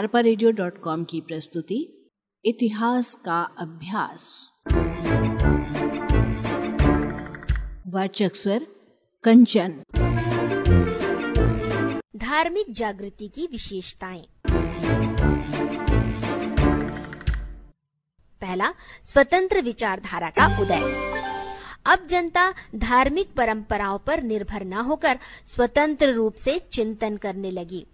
अरपा की प्रस्तुति, इतिहास का अभ्यास। वाचक स्वर, कंचन। धार्मिक जागृति की विशेषताएँ। पहला, स्वतंत्र विचारधारा का उदय। अब जनता धार्मिक परंपराओं पर निर्भर न होकर स्वतंत्र रूप से चिंतन करने लगी।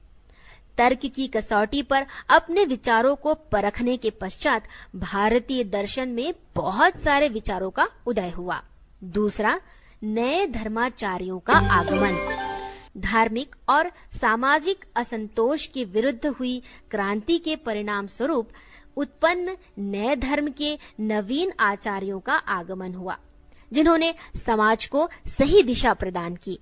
तर्क की कसौटी पर अपने विचारों को परखने के पश्चात भारतीय दर्शन में बहुत सारे विचारों का उदय हुआ। दूसरा, नए धर्माचार्यों का आगमन। धार्मिक और सामाजिक असंतोष के विरुद्ध हुई क्रांति के परिणाम स्वरूप उत्पन्न नए धर्म के नवीन आचार्यों का आगमन हुआ, जिन्होंने समाज को सही दिशा प्रदान की।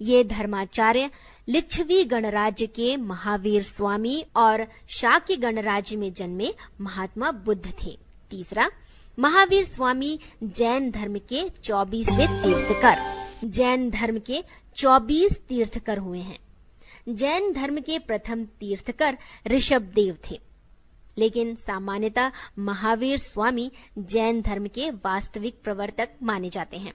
ये धर्माचार्य लिच्छवी गणराज्य के महावीर स्वामी और शाक्य गणराज्य में जन्मे महात्मा बुद्ध थे। तीसरा, महावीर स्वामी जैन धर्म के चौबीसवे तीर्थकर। जैन धर्म के चौबीस तीर्थकर हुए हैं। जैन धर्म के प्रथम तीर्थकर ऋषभ देव थे। लेकिन सामान्यतः महावीर स्वामी जैन धर्म के वास्तविक प्रवर्तक माने जाते हैं।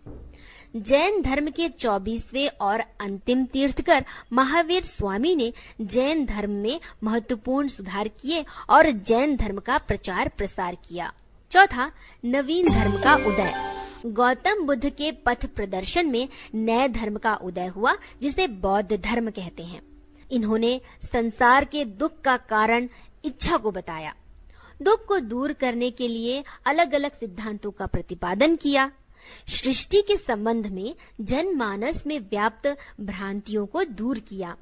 जैन धर्म के चौबीसवे और अंतिम तीर्थकर महावीर स्वामी ने जैन धर्म में महत्वपूर्ण सुधार किए और जैन धर्म का प्रचार प्रसार किया। चौथा, नवीन धर्म का उदय। गौतम बुद्ध के पथ प्रदर्शन में नए धर्म का उदय हुआ, जिसे बौद्ध धर्म कहते हैं। इन्होंने संसार के दुख का कारण इच्छा को बताया। दुख को दूर करने के लिए अलग अलग सिद्धांतों का प्रतिपादन किया। सृष्टि के संबंध में जनमानस में व्याप्त भ्रांतियों को दूर किया।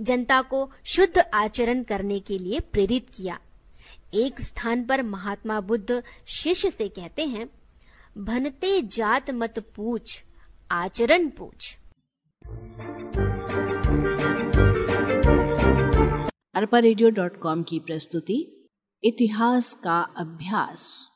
जनता को शुद्ध आचरण करने के लिए प्रेरित किया। एक स्थान पर महात्मा बुद्ध शिष्य से कहते हैं, भनते जात मत पूछ, आचरण पूछ। अरपा की प्रस्तुति इतिहास का अभ्यास।